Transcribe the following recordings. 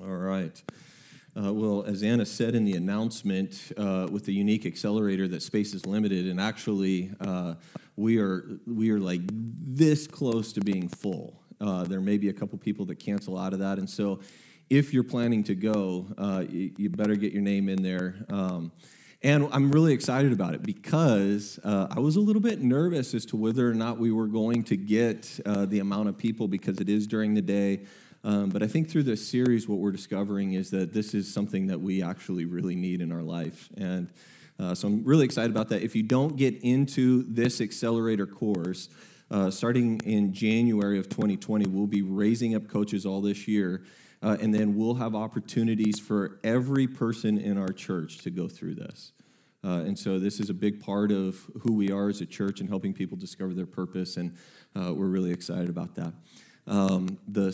All right. Uh, well, as Anna said in the announcement, uh, with the unique accelerator, that space is limited, and actually, uh, we are we are like this close to being full. Uh, there may be a couple people that cancel out of that, and so if you're planning to go, uh, you, you, better get your name in there. Um, and I'm really excited about it because uh, I was a little bit nervous as to whether or not we were going to get the amount of people because it is during the day. Um, but I think through this series, what we're discovering is that this is something that we actually really need in our life. And uh, so I'm really excited about that. If you don't get into this accelerator course, uh, starting in January of 2020, we'll be raising up coaches all this year. Uh, and then we'll have opportunities for every person in our church to go through this. Uh, and so this is a big part of who we are as a church and helping people discover their purpose. And uh, we're really excited about that. Um, the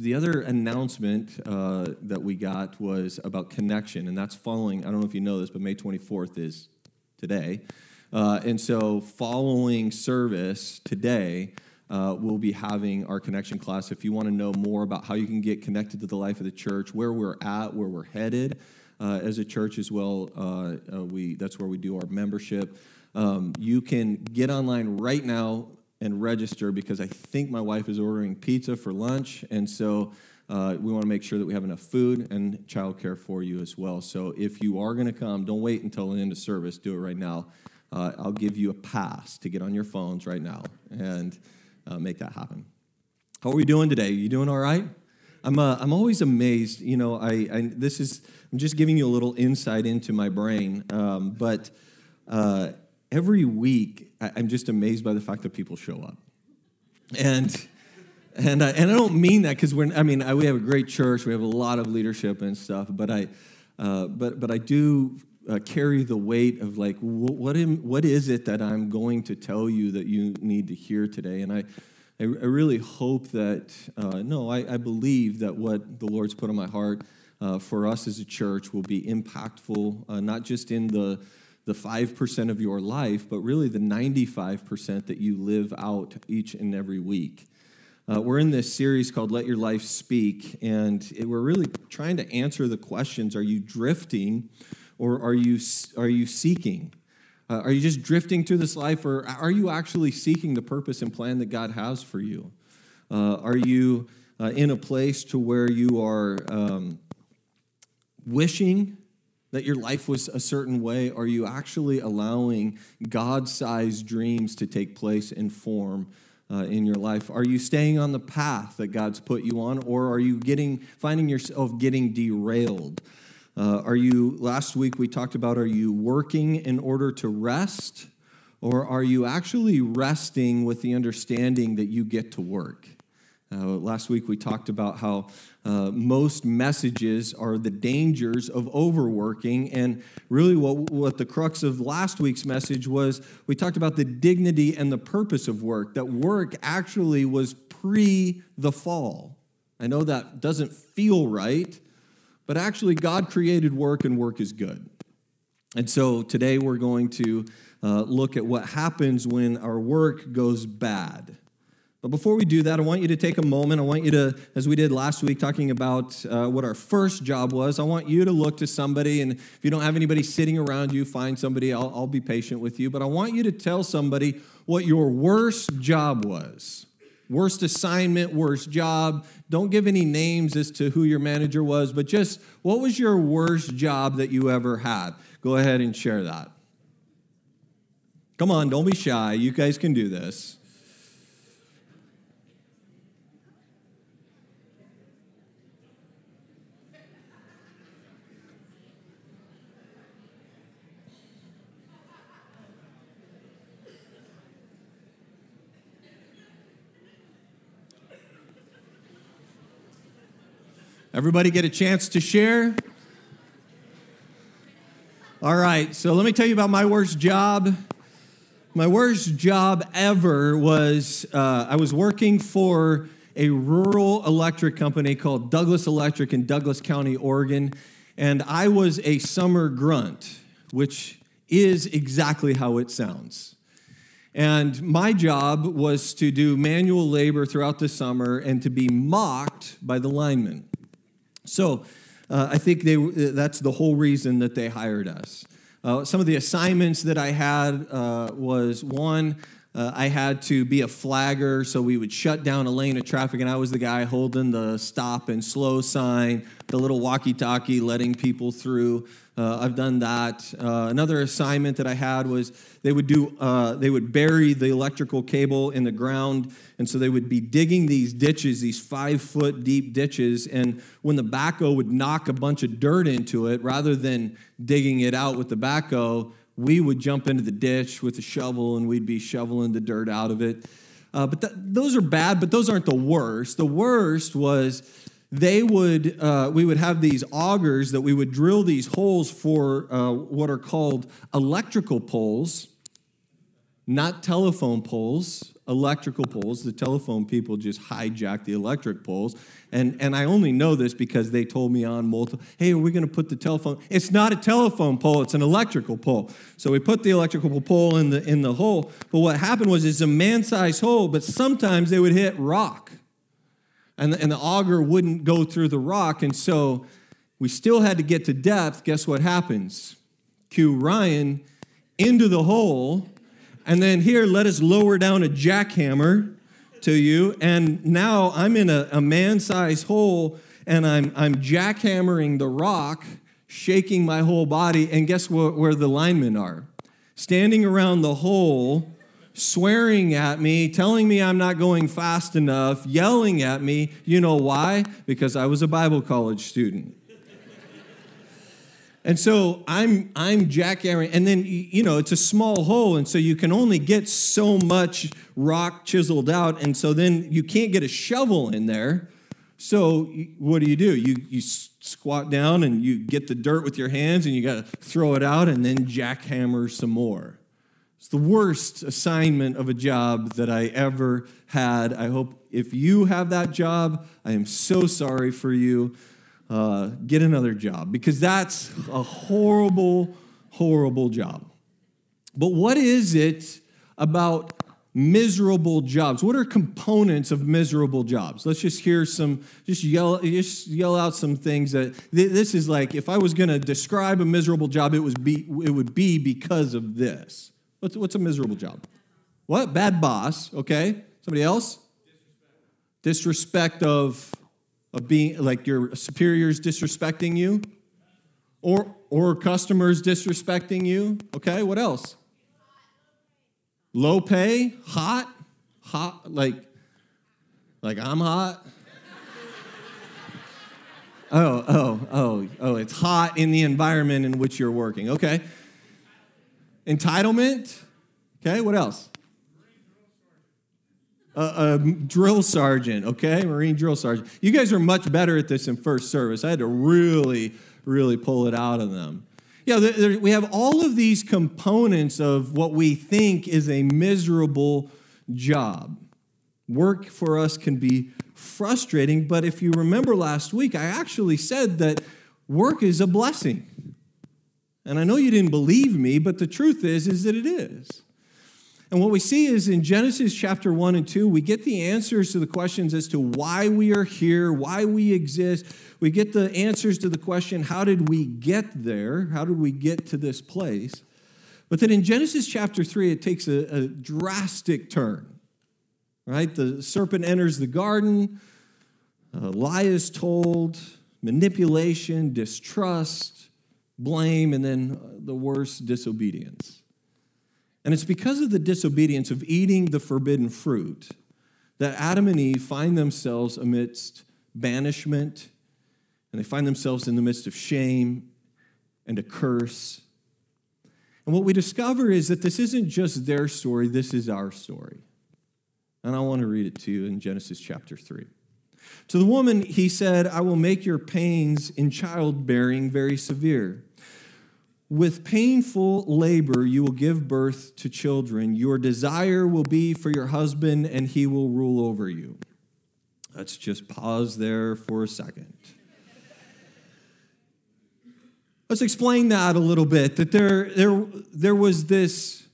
the other announcement uh, that we got was about connection, and that's following. I don't know if you know this, but May 24th is today. Uh, and so, following service today, uh, we'll be having our connection class. If you want to know more about how you can get connected to the life of the church, where we're at, where we're headed uh, as a church as well, uh, uh, we that's where we do our membership. Um, you can get online right now and register because I think my wife is ordering pizza for lunch. And so uh, we want to make sure that we have enough food and childcare for you as well. So if you are going to come, don't wait until the end of service. Do it right now. Uh, I'll give you a pass to get on your phones right now and uh, make that happen. How are we doing today? You doing all right? I'm, uh, I'm always amazed. You know, I, I, this is I'm just giving you a little insight into my brain, um, but uh, every week, I'm just amazed by the fact that people show up. And and I, and I don't mean that because we're I mean I, we have a great church, we have a lot of leadership and stuff, but I uh, but but I do uh, carry the weight of like what am, what is it that I'm going to tell you that you need to hear today, and I. I, really hope that, uh, no, I, I, believe that what the Lord's put on my heart uh, for us as a church will be impactful, uh, not just in the the 5% of your life, but really the 95% that you live out each and every week. Uh, we're in this series called Let Your Life Speak, and it, we're really trying to answer the questions Are you drifting or are you, are you seeking? Uh, are you just drifting through this life, or are you actually seeking the purpose and plan that God has for you? Uh, are you uh, in a place to where you are um, wishing that your life was a certain way? Are you actually allowing God sized dreams to take place and form uh, in your life? Are you staying on the path that God's put you on, or are you getting, finding yourself getting derailed? Uh, are you, last week we talked about, are you working in order to rest, or are you actually resting with the understanding that you get to work? Uh, last week we talked about how uh, most messages are the dangers of overworking. And really, what, what the crux of last week's message was we talked about the dignity and the purpose of work, that work actually was pre the fall. I know that doesn't feel right, but actually, God created work, and work is good. And so today we're going to uh, look at what happens when our work goes bad. But before we do that, I want you to take a moment. I want you to, as we did last week, talking about uh, what our first job was, I want you to look to somebody. And if you don't have anybody sitting around you, find somebody. I'll, I'll be patient with you. But I want you to tell somebody what your worst job was. Worst assignment, worst job. Don't give any names as to who your manager was, but just what was your worst job that you ever had? Go ahead and share that. Come on, don't be shy. You guys can do this. Everybody get a chance to share? All right, so let me tell you about my worst job. My worst job ever was uh, I was working for a rural electric company called Douglas Electric in Douglas County, Oregon, and I was a summer grunt, which is exactly how it sounds. And my job was to do manual labor throughout the summer and to be mocked by the linemen. So uh, I think they, that's the whole reason that they hired us. Uh, some of the assignments that I had uh, was one, uh, I had to be a flagger, so we would shut down a lane of traffic, and I was the guy holding the stop and slow sign, the little walkie talkie letting people through. Uh, I've done that. Uh, another assignment that I had was they would do uh, they would bury the electrical cable in the ground, and so they would be digging these ditches, these five foot deep ditches, and when the backhoe would knock a bunch of dirt into it, rather than digging it out with the backhoe, we would jump into the ditch with a shovel and we'd be shoveling the dirt out of it. Uh, but th- those are bad, but those aren't the worst. The worst was they would uh, we would have these augers that we would drill these holes for uh, what are called electrical poles not telephone poles electrical poles the telephone people just hijack the electric poles and, and i only know this because they told me on multiple hey are we going to put the telephone it's not a telephone pole it's an electrical pole so we put the electrical pole in the in the hole but what happened was it's a man-sized hole but sometimes they would hit rock and the, and the auger wouldn't go through the rock. And so we still had to get to depth. Guess what happens? Cue Ryan into the hole. And then here, let us lower down a jackhammer to you. And now I'm in a, a man sized hole and I'm, I'm jackhammering the rock, shaking my whole body. And guess what, where the linemen are? Standing around the hole swearing at me, telling me I'm not going fast enough, yelling at me. You know why? Because I was a Bible college student. And so I'm I'm jackhammering, and then you know it's a small hole, and so you can only get so much rock chiseled out, and so then you can't get a shovel in there. So what do you do? You you squat down and you get the dirt with your hands, and you got to throw it out, and then jackhammer some more. It's the worst assignment of a job that I ever had. I hope if you have that job, I am so sorry for you. Uh, get another job because that's a horrible, horrible job. But what is it about miserable jobs? What are components of miserable jobs? Let's just hear some, just yell, just yell out some things that this is like. If I was going to describe a miserable job, it was be, it would be because of this. What's, what's a miserable job? What? Bad boss, okay. Somebody else? Disrespect, Disrespect of, of being, like your superiors disrespecting you? Or, or customers disrespecting you? Okay, what else? Low pay, hot, hot, like, like I'm hot. Oh, oh, oh, oh, it's hot in the environment in which you're working. Okay. Entitlement. Okay, what else? A, a, drill sergeant, okay? Marine drill sergeant. You guys are much better at this in first service. I had to really, really pull it out of them. Yeah, there, there, we have all of these components of what we think is a miserable job. Work for us can be frustrating, but if you remember last week, I actually said that work is a blessing. And I know you didn't believe me, but the truth is is that it is. And what we see is in Genesis chapter 1 and 2, we get the answers to the questions as to why we are here, why we exist. We get the answers to the question, how did we get there? How did we get to this place? But then in Genesis chapter 3, it takes a, a drastic turn. Right? The serpent enters the garden, a lie is told, manipulation, distrust, blame, and then the worst, disobedience. And it's because of the disobedience of eating the forbidden fruit that Adam and Eve find themselves amidst banishment, and they find themselves in the midst of shame and a curse. And what we discover is that this isn't just their story, this is our story. And I want to read it to you in Genesis chapter 3. To the woman, he said, I will make your pains in childbearing very severe. With painful labor, you will give birth to children. Your desire will be for your husband, and he will rule over you. Let's just pause there for a second. Let's explain that a little bit that there, there, there was this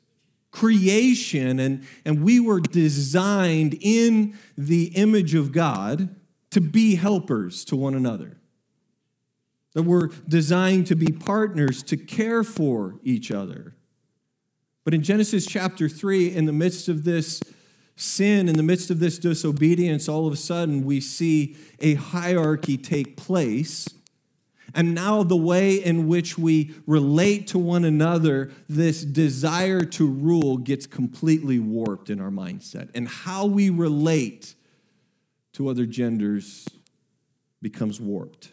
creation, and, and we were designed in the image of God to be helpers to one another. That we're designed to be partners, to care for each other. But in Genesis chapter 3, in the midst of this sin, in the midst of this disobedience, all of a sudden we see a hierarchy take place. And now, the way in which we relate to one another, this desire to rule gets completely warped in our mindset. And how we relate to other genders becomes warped.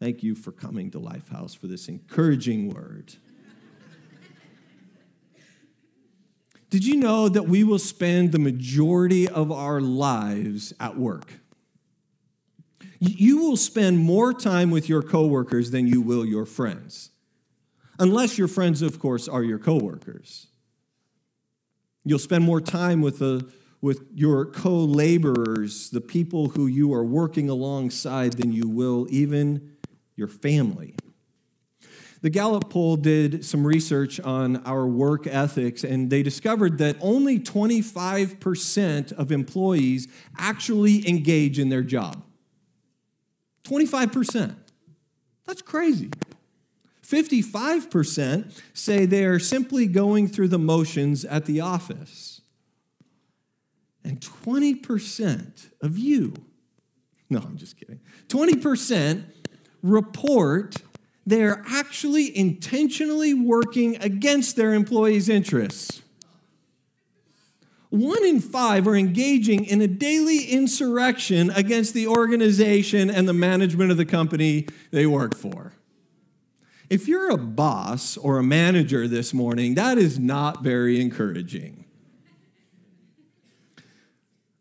Thank you for coming to Lifehouse for this encouraging word. Did you know that we will spend the majority of our lives at work? You will spend more time with your coworkers than you will your friends. Unless your friends, of course, are your coworkers. You'll spend more time with, the, with your co laborers, the people who you are working alongside, than you will even your family. The Gallup poll did some research on our work ethics, and they discovered that only 25% of employees actually engage in their job. 25%. That's crazy. 55% say they are simply going through the motions at the office. And 20% of you, no, I'm just kidding, 20% report they're actually intentionally working against their employees' interests. One in five are engaging in a daily insurrection against the organization and the management of the company they work for. If you're a boss or a manager this morning, that is not very encouraging.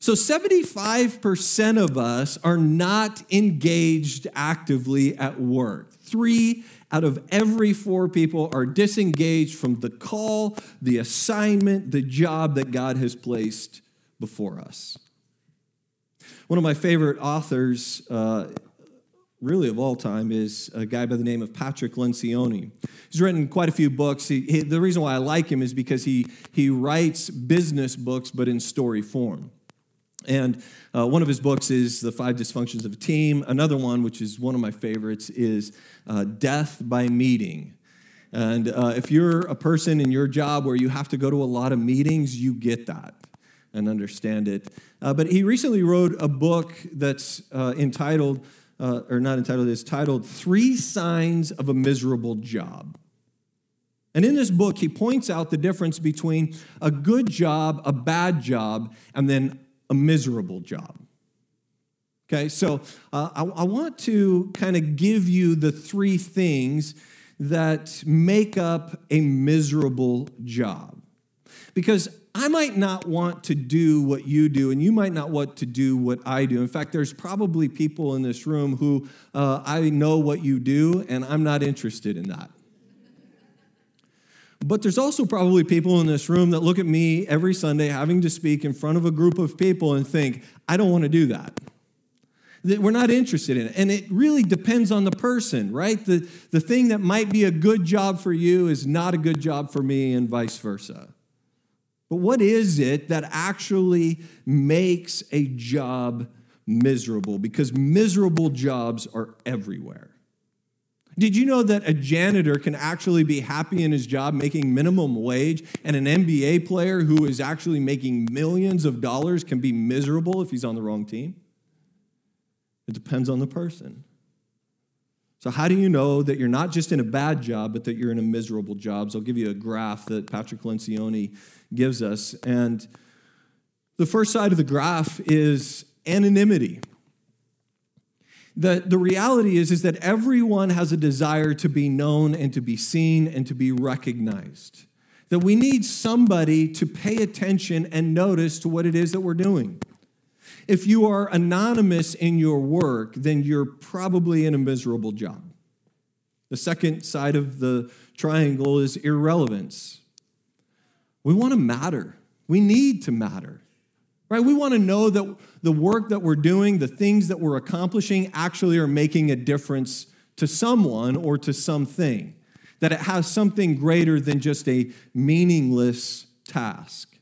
So, 75% of us are not engaged actively at work. Three out of every four people are disengaged from the call, the assignment, the job that God has placed before us. One of my favorite authors, uh, really of all time, is a guy by the name of Patrick Lencioni. He's written quite a few books. He, he, the reason why I like him is because he, he writes business books, but in story form. And uh, one of his books is The Five Dysfunctions of a Team. Another one, which is one of my favorites, is uh, Death by Meeting. And uh, if you're a person in your job where you have to go to a lot of meetings, you get that and understand it. Uh, but he recently wrote a book that's uh, entitled, uh, or not entitled, it's titled Three Signs of a Miserable Job. And in this book, he points out the difference between a good job, a bad job, and then a miserable job. Okay, so uh, I, I want to kind of give you the three things that make up a miserable job. Because I might not want to do what you do, and you might not want to do what I do. In fact, there's probably people in this room who uh, I know what you do, and I'm not interested in that. But there's also probably people in this room that look at me every Sunday having to speak in front of a group of people and think, I don't want to do that. That we're not interested in it. And it really depends on the person, right? The, the thing that might be a good job for you is not a good job for me, and vice versa. But what is it that actually makes a job miserable? Because miserable jobs are everywhere. Did you know that a janitor can actually be happy in his job making minimum wage, and an NBA player who is actually making millions of dollars can be miserable if he's on the wrong team? It depends on the person. So, how do you know that you're not just in a bad job, but that you're in a miserable job? So, I'll give you a graph that Patrick Lencioni gives us. And the first side of the graph is anonymity. The, the reality is, is that everyone has a desire to be known and to be seen and to be recognized. That we need somebody to pay attention and notice to what it is that we're doing. If you are anonymous in your work, then you're probably in a miserable job. The second side of the triangle is irrelevance. We want to matter. We need to matter. Right? We want to know that the work that we're doing, the things that we're accomplishing actually are making a difference to someone or to something. That it has something greater than just a meaningless task.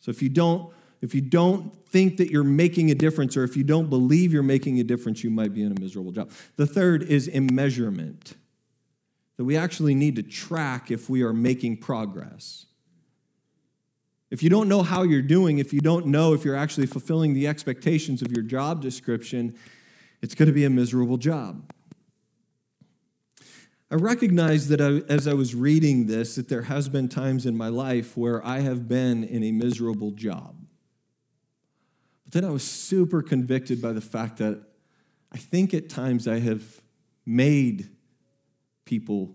So if you don't if you don't think that you're making a difference or if you don't believe you're making a difference, you might be in a miserable job. The third is immeasurement. That we actually need to track if we are making progress. If you don't know how you're doing, if you don't know if you're actually fulfilling the expectations of your job description, it's going to be a miserable job. I recognize that I, as I was reading this, that there has been times in my life where I have been in a miserable job. But then I was super convicted by the fact that I think at times I have made people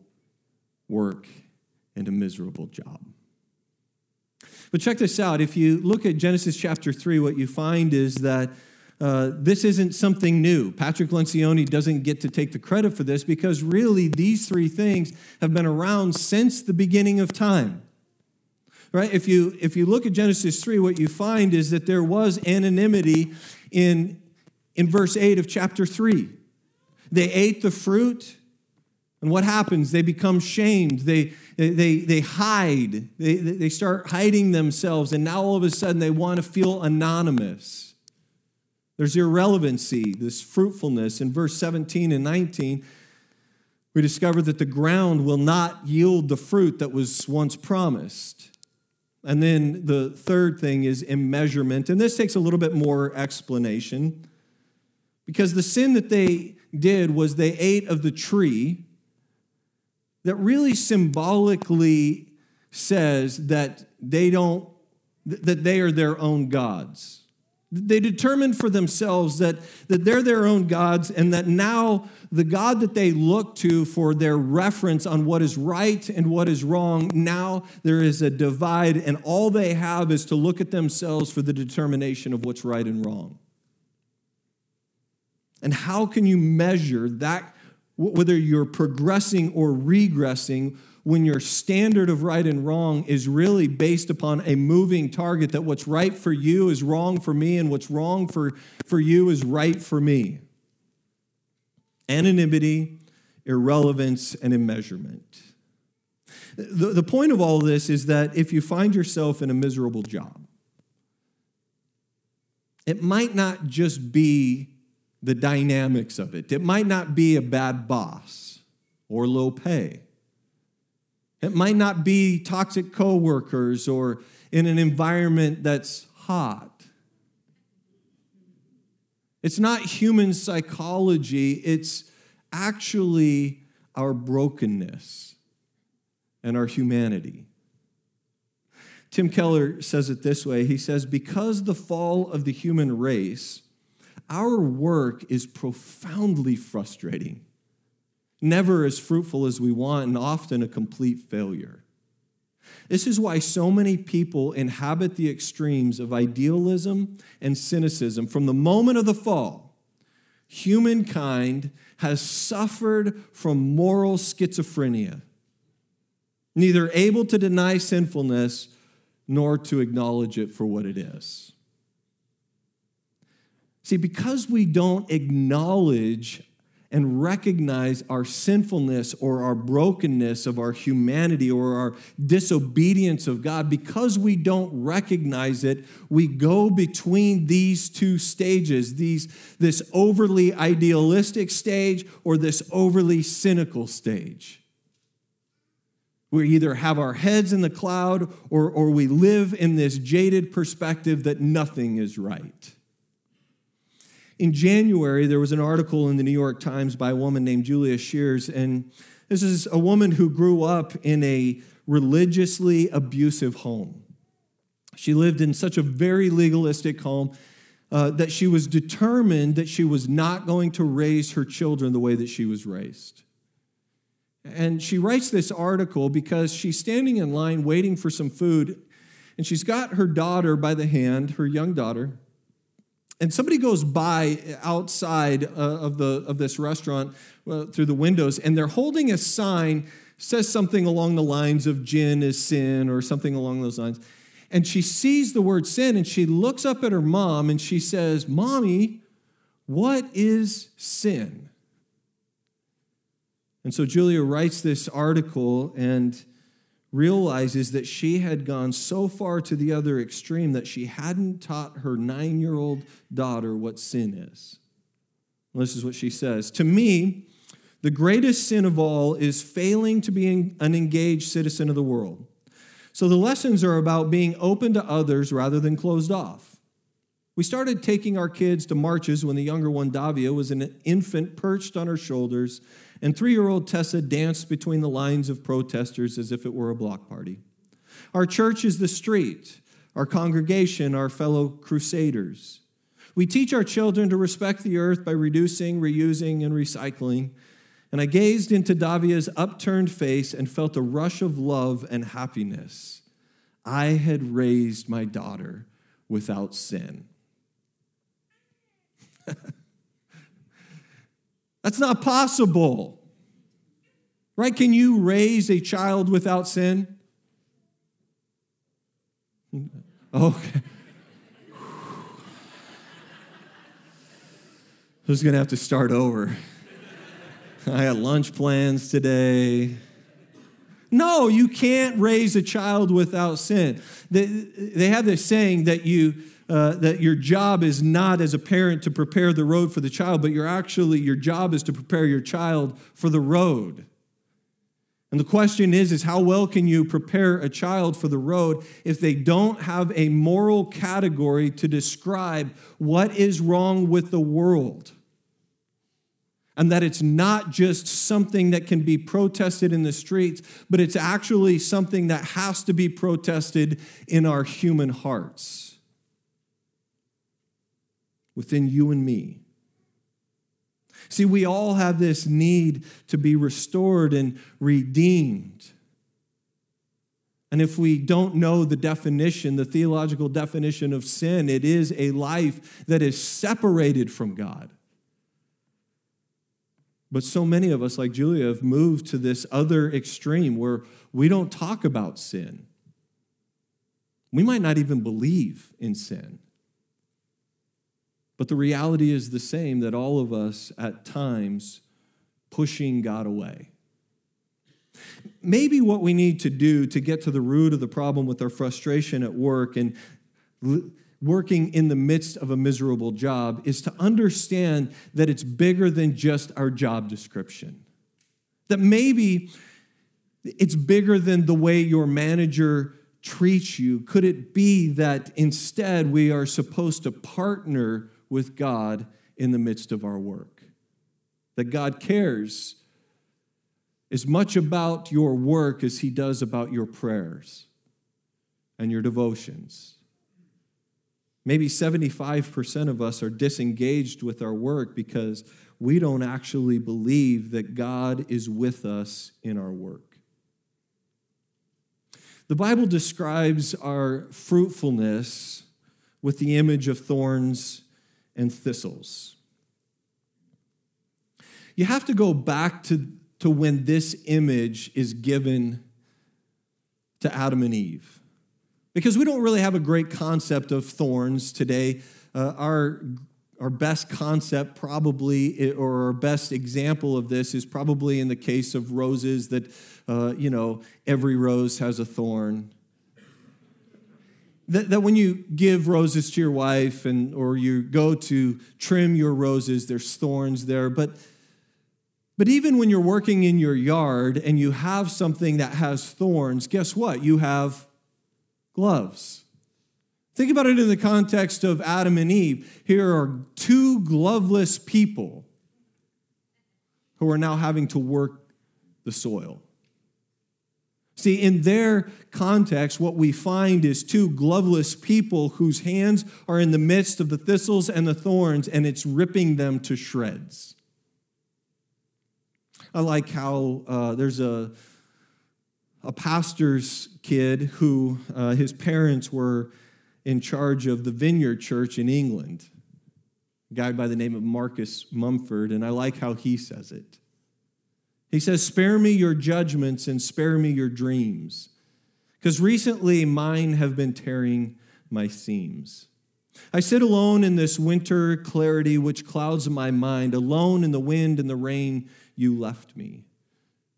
work in a miserable job. But check this out. If you look at Genesis chapter 3, what you find is that uh, this isn't something new. Patrick Lencioni doesn't get to take the credit for this because really these three things have been around since the beginning of time. Right? If you if you look at Genesis 3, what you find is that there was anonymity in, in verse 8 of chapter 3. They ate the fruit, and what happens? They become shamed. They, they, they hide. They, they start hiding themselves, and now all of a sudden they want to feel anonymous. There's irrelevancy, this fruitfulness. In verse 17 and 19, we discover that the ground will not yield the fruit that was once promised. And then the third thing is immeasurement. And this takes a little bit more explanation because the sin that they did was they ate of the tree that really symbolically says that they don't that they are their own gods. They determine for themselves that, that they're their own gods and that now the god that they look to for their reference on what is right and what is wrong now there is a divide and all they have is to look at themselves for the determination of what's right and wrong. And how can you measure that whether you're progressing or regressing, when your standard of right and wrong is really based upon a moving target that what's right for you is wrong for me and what's wrong for, for you is right for me. Anonymity, irrelevance, and immeasurement. The, the point of all this is that if you find yourself in a miserable job, it might not just be the dynamics of it. It might not be a bad boss or low pay. It might not be toxic coworkers or in an environment that's hot. It's not human psychology, it's actually our brokenness and our humanity. Tim Keller says it this way He says, Because the fall of the human race our work is profoundly frustrating, never as fruitful as we want, and often a complete failure. This is why so many people inhabit the extremes of idealism and cynicism. From the moment of the fall, humankind has suffered from moral schizophrenia, neither able to deny sinfulness nor to acknowledge it for what it is. See, because we don't acknowledge and recognize our sinfulness or our brokenness of our humanity or our disobedience of God, because we don't recognize it, we go between these two stages, these, this overly idealistic stage or this overly cynical stage. We either have our heads in the cloud or, or we live in this jaded perspective that nothing is right. In January, there was an article in the New York Times by a woman named Julia Scheeres, and this is a woman who grew up in a religiously abusive home. She lived in such a very legalistic home uh, that she was determined that she was not going to raise her children the way that she was raised. And she writes this article because she's standing in line waiting for some food, and she's got her daughter by the hand, her young daughter, And somebody goes by outside uh, of, the, of this restaurant uh, through the windows, and they're holding a sign, says something along the lines of gin is sin or something along those lines. And she sees the word sin and she looks up at her mom and she says, Mommy, what is sin? And so Julia writes this article and realizes that she had gone so far to the other extreme that she hadn't taught her nine year old daughter what sin is. this is what she says To me, the greatest sin of all is failing to be an engaged citizen of the world. So the lessons are about being open to others rather than closed off. We started taking our kids to marches when the younger one, Davia, was an infant perched on her shoulders, and three year old Tessa danced between the lines of protesters as if it were a block party. Our church is the street, our congregation, our fellow crusaders. We teach our children to respect the earth by reducing, reusing, and recycling. And I gazed into Davia's upturned face and felt a rush of love and happiness. I had raised my daughter without sin. That's not possible. Right? Can you raise a child without sin? Okay. Who's going to have to start over? I had lunch plans today. No, you can't raise a child without sin. They, they have this saying that you uh, that your job is not as a parent to prepare the road for the child, but you're actually your job is to prepare your child for the road. And the question is is how well can you prepare a child for the road if they don't have a moral category to describe what is wrong with the world? and that it's not just something that can be protested in the streets, but it's actually something that has to be protested in our human hearts, within you and me. See, we all have this need to be restored and redeemed. And if we don't know the definition, the theological definition of sin, it is a life that is separated from God. But so many of us, like Julia, have moved to this other extreme where we don't talk about sin. We might not even believe in sin. But the reality is the same that all of us at times pushing God away. Maybe what we need to do to get to the root of the problem with our frustration at work and working in the midst of a miserable job is to understand that it's bigger than just our job description. That maybe it's bigger than the way your manager treats you. Could it be that instead we are supposed to partner with God in the midst of our work? That God cares as much about your work as he does about your prayers and your devotions. Maybe 75% of us are disengaged with our work because we don't actually believe that God is with us in our work. The Bible describes our fruitfulness with the image of thorns and thistles. You have to go back to, to when this image is given to Adam and Eve because we don't really have a great concept of thorns today. Uh, our our best concept probably or our best example of this is probably in the case of roses that uh, you know every rose has a thorn that, that when you give roses to your wife and or you go to trim your roses there's thorns there but but even when you're working in your yard and you have something that has thorns guess what you have gloves. Think about it in the context of Adam and Eve. Here are two gloveless people who are now having to work the soil. See, in their context, what we find is two gloveless people whose hands are in the midst of the thistles and the thorns, and it's ripping them to shreds. I like how uh, there's a a pastor's kid who uh, his parents were in charge of the Vineyard Church in England. a guy by the name of Marcus Mumford, and I like how he says it. He says, Spare me your judgments and spare me your dreams, because recently mine have been tearing my seams. I sit alone in this winter clarity which clouds my mind, alone in the wind and the rain you left me.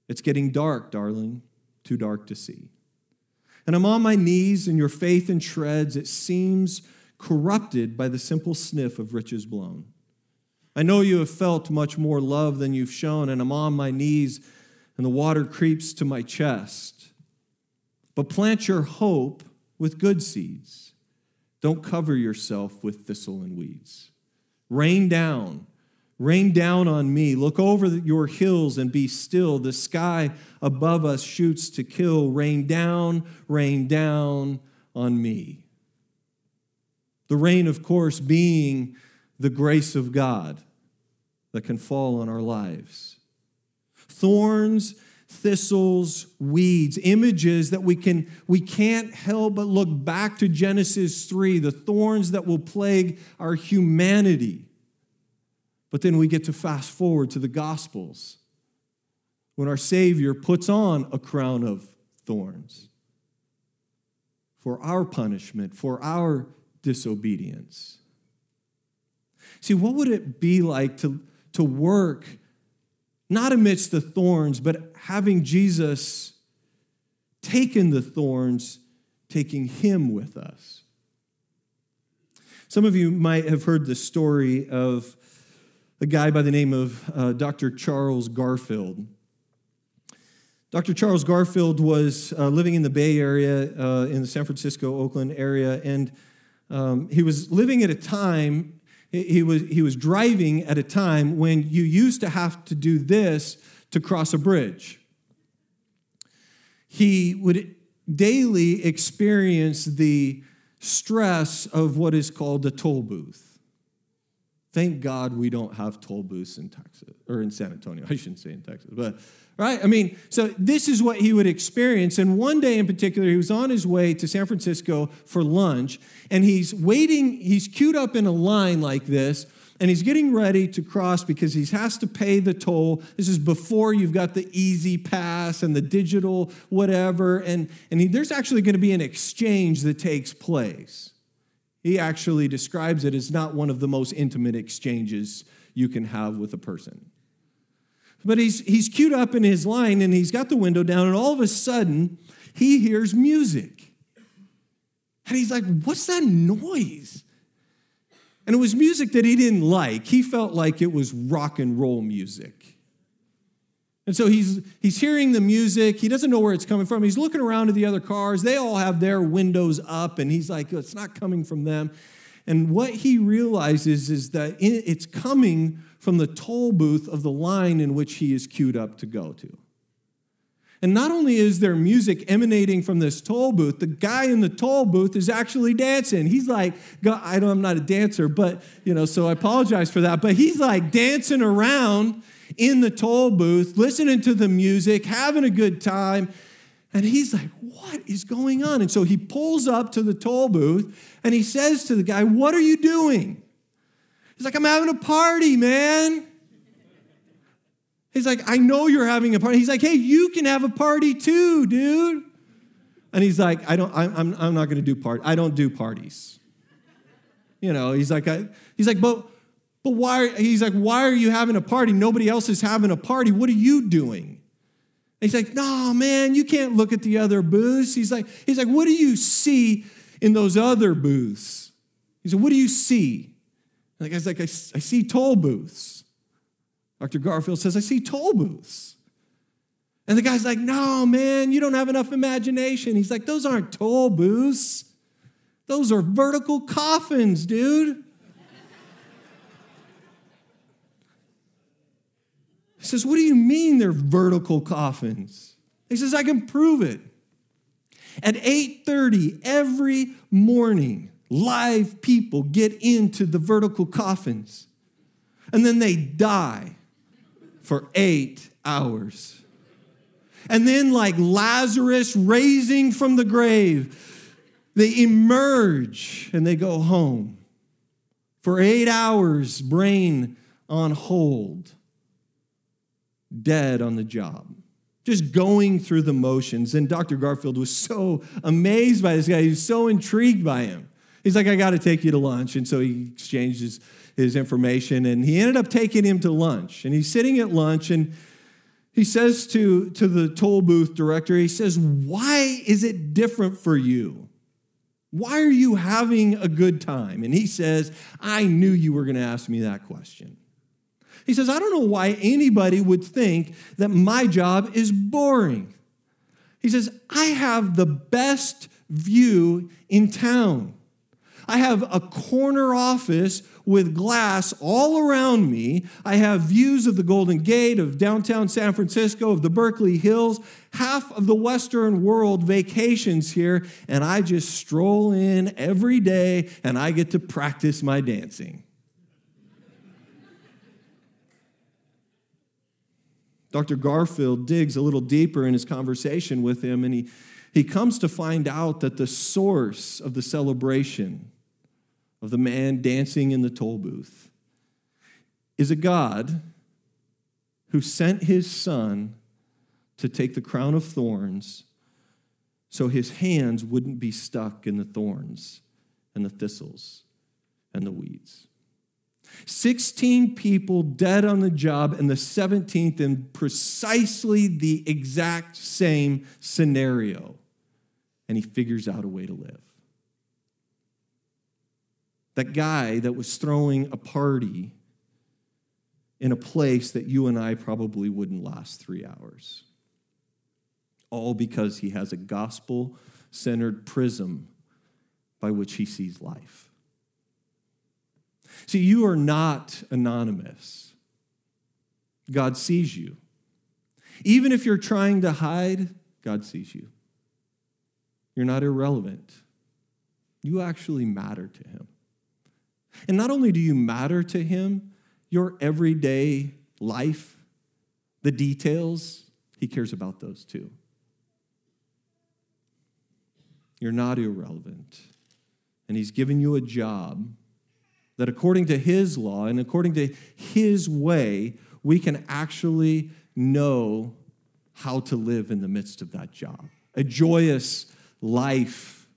It's getting dark, darling, too dark to see. And I'm on my knees, and your faith in shreds, it seems corrupted by the simple sniff of riches blown. I know you have felt much more love than you've shown, and I'm on my knees, and the water creeps to my chest. But plant your hope with good seeds. Don't cover yourself with thistle and weeds. Rain down Rain down on me. Look over your hills and be still. The sky above us shoots to kill. Rain down, rain down on me. The rain, of course, being the grace of God that can fall on our lives. Thorns, thistles, weeds, images that we can we can't help but look back to Genesis 3, the thorns that will plague our humanity but then we get to fast forward to the Gospels when our Savior puts on a crown of thorns for our punishment, for our disobedience. See, what would it be like to, to work not amidst the thorns, but having Jesus taken the thorns, taking him with us? Some of you might have heard the story of a guy by the name of uh, Dr. Charles Garfield. Dr. Charles Garfield was uh, living in the Bay Area, uh, in the San Francisco, Oakland area, and um, he was living at a time, he was, he was driving at a time when you used to have to do this to cross a bridge. He would daily experience the stress of what is called the toll booth. Thank God we don't have toll booths in Texas or in San Antonio. I shouldn't say in Texas, but right? I mean, so this is what he would experience. And one day in particular, he was on his way to San Francisco for lunch, and he's waiting, he's queued up in a line like this, and he's getting ready to cross because he has to pay the toll. This is before you've got the easy pass and the digital whatever, and, and he, there's actually going to be an exchange that takes place. He actually describes it as not one of the most intimate exchanges you can have with a person. But he's, he's queued up in his line and he's got the window down, and all of a sudden, he hears music. And he's like, What's that noise? And it was music that he didn't like. He felt like it was rock and roll music. And so he's, he's hearing the music. He doesn't know where it's coming from. He's looking around at the other cars. They all have their windows up, and he's like, it's not coming from them. And what he realizes is that it's coming from the toll booth of the line in which he is queued up to go to. And not only is there music emanating from this toll booth, the guy in the toll booth is actually dancing. He's like, I know I'm not a dancer, but, you know, so I apologize for that. But he's like dancing around in the toll booth, listening to the music, having a good time. And he's like, What is going on? And so he pulls up to the toll booth and he says to the guy, What are you doing? He's like, I'm having a party, man. He's like, I know you're having a party. He's like, Hey, you can have a party too, dude. And he's like, I don't, I'm, I'm not going to do part. I don't do parties. You know, he's like, I, he's like, but but why? He's like, why are you having a party? Nobody else is having a party. What are you doing? And he's like, no, man, you can't look at the other booths. He's like, he's like, what do you see in those other booths? He said, what do you see? And the guy's like, I, I see toll booths. Dr. Garfield says, I see toll booths. And the guy's like, no, man, you don't have enough imagination. He's like, those aren't toll booths. Those are vertical coffins, dude. He says, What do you mean they're vertical coffins? He says, I can prove it. At 8:30 every morning, live people get into the vertical coffins. And then they die for 8 hours. And then like Lazarus raising from the grave, they emerge and they go home for eight hours, brain on hold, dead on the job just going through the motions. And Dr. Garfield was so amazed by this guy. He was so intrigued by him. He's like, I got to take you to lunch. And so he exchanged his, his information and he ended up taking him to lunch. And he's sitting at lunch and he says to, to the toll booth director, he says, Why is it different for you? Why are you having a good time? And he says, I knew you were going to ask me that question. He says, I don't know why anybody would think that my job is boring. He says, I have the best view in town. I have a corner office with glass all around me. I have views of the Golden Gate, of downtown San Francisco, of the Berkeley Hills. Half of the Western world vacations here, and I just stroll in every day and I get to practice my dancing. Dr. Garfield digs a little deeper in his conversation with him, and he, he comes to find out that the source of the celebration of the man dancing in the toll booth is a God who sent his son to take the crown of thorns so his hands wouldn't be stuck in the thorns and the thistles and the weeds. 16 people dead on the job, and the 17th in precisely the exact same scenario. And he figures out a way to live. That guy that was throwing a party in a place that you and I probably wouldn't last three hours. All because he has a gospel centered prism by which he sees life. See, you are not anonymous. God sees you. Even if you're trying to hide, God sees you. You're not irrelevant. You actually matter to Him. And not only do you matter to Him, your everyday life, the details, He cares about those too. You're not irrelevant. And He's given you a job that according to His law and according to His way, we can actually know how to live in the midst of that job. A joyous life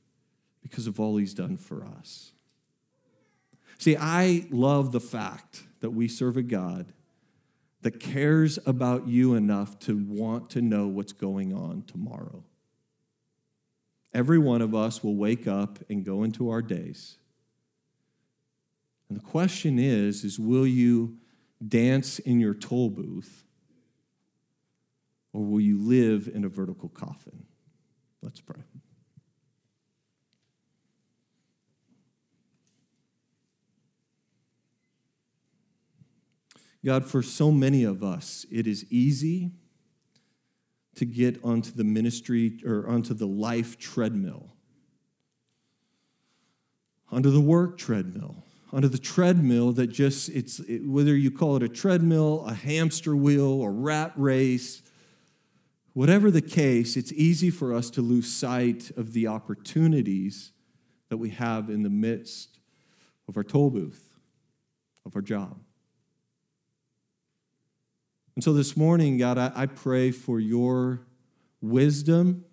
because of all He's done for us. See, I love the fact that we serve a God that cares about you enough to want to know what's going on tomorrow. Every one of us will wake up and go into our days and the question is, is will you dance in your toll booth or will you live in a vertical coffin? Let's pray. God, for so many of us, it is easy to get onto the ministry or onto the life treadmill, onto the work treadmill, onto the treadmill that just, it's it, whether you call it a treadmill, a hamster wheel, a rat race, whatever the case, it's easy for us to lose sight of the opportunities that we have in the midst of our toll booth, of our job. And so this morning, God, I, I pray for your wisdom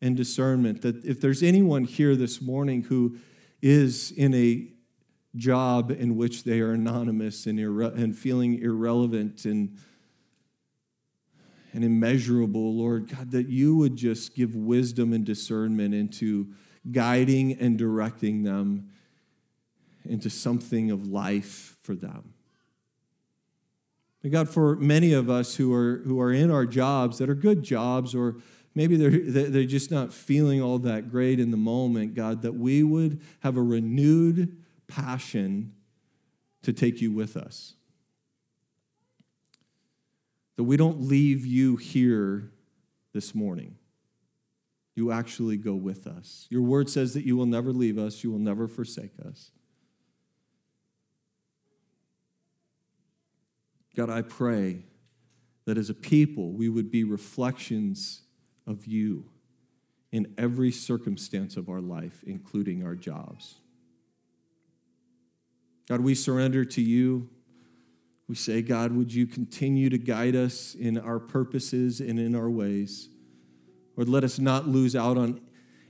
and discernment that if there's anyone here this morning who is in a job in which they are anonymous and, irre- and feeling irrelevant and, and immeasurable, Lord God, that you would just give wisdom and discernment into guiding and directing them into something of life for them. God, for many of us who are, who are in our jobs that are good jobs, or maybe they're, they're just not feeling all that great in the moment, God, that we would have a renewed passion to take you with us. That we don't leave you here this morning. You actually go with us. Your word says that you will never leave us, you will never forsake us. God, I pray that as a people, we would be reflections of you in every circumstance of our life, including our jobs. God, we surrender to you. We say, God, would you continue to guide us in our purposes and in our ways? Lord, let us not lose out on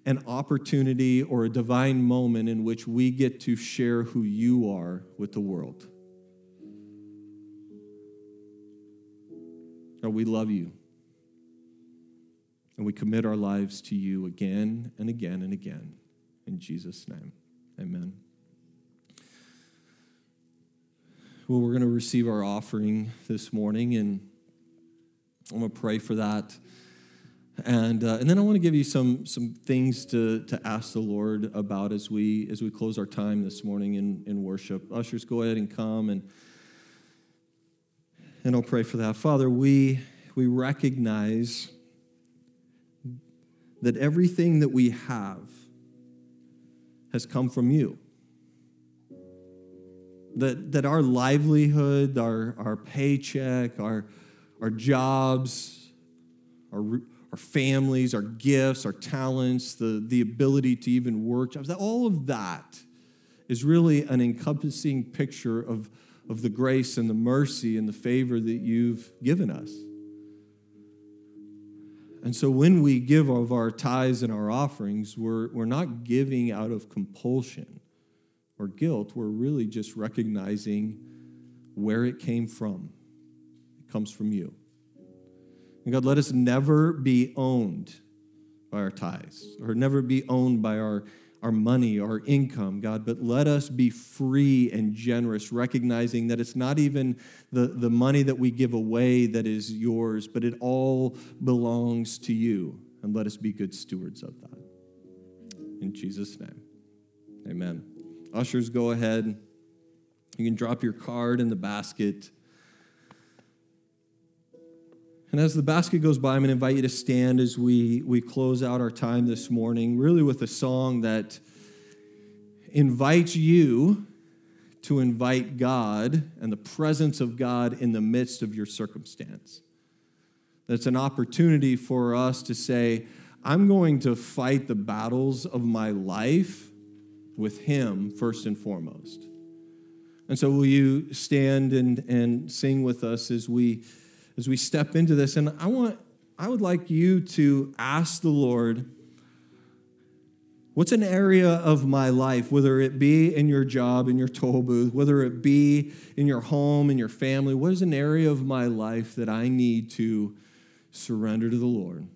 an opportunity or a divine moment in which we get to share who you are with the world. God, we love you. And we commit our lives to you again and again and again. In Jesus' name, amen. Well, we're going to receive our offering this morning, and I'm going to pray for that. And, uh, and then I want to give you some, some things to, to ask the Lord about as we, as we close our time this morning in, in worship. Ushers, go ahead and come, and, and I'll pray for that. Father, we, we recognize that everything that we have has come from you. That, that our livelihood, our, our paycheck, our, our jobs, our, our families, our gifts, our talents, the, the ability to even work jobs, that all of that is really an encompassing picture of, of the grace and the mercy and the favor that you've given us. And so when we give of our tithes and our offerings, we're, we're not giving out of compulsion or guilt. We're really just recognizing where it came from. It comes from you. And God, let us never be owned by our tithes or never be owned by our our money, our income, God, but let us be free and generous, recognizing that it's not even the, the money that we give away that is yours, but it all belongs to you. And let us be good stewards of that. In Jesus' name, amen. Ushers, go ahead. You can drop your card in the basket. And as the basket goes by, I'm going to invite you to stand as we, we close out our time this morning, really with a song that invites you to invite God and the presence of God in the midst of your circumstance. That's an opportunity for us to say, I'm going to fight the battles of my life with Him first and foremost. And so, will you stand and, and sing with us as we? As we step into this. And I want, I would like you to ask the Lord, what's an area of my life, whether it be in your job, in your toll booth, whether it be in your home, in your family, what is an area of my life that I need to surrender to the Lord?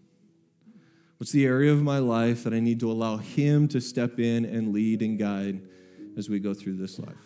What's the area of my life that I need to allow Him to step in and lead and guide as we go through this life?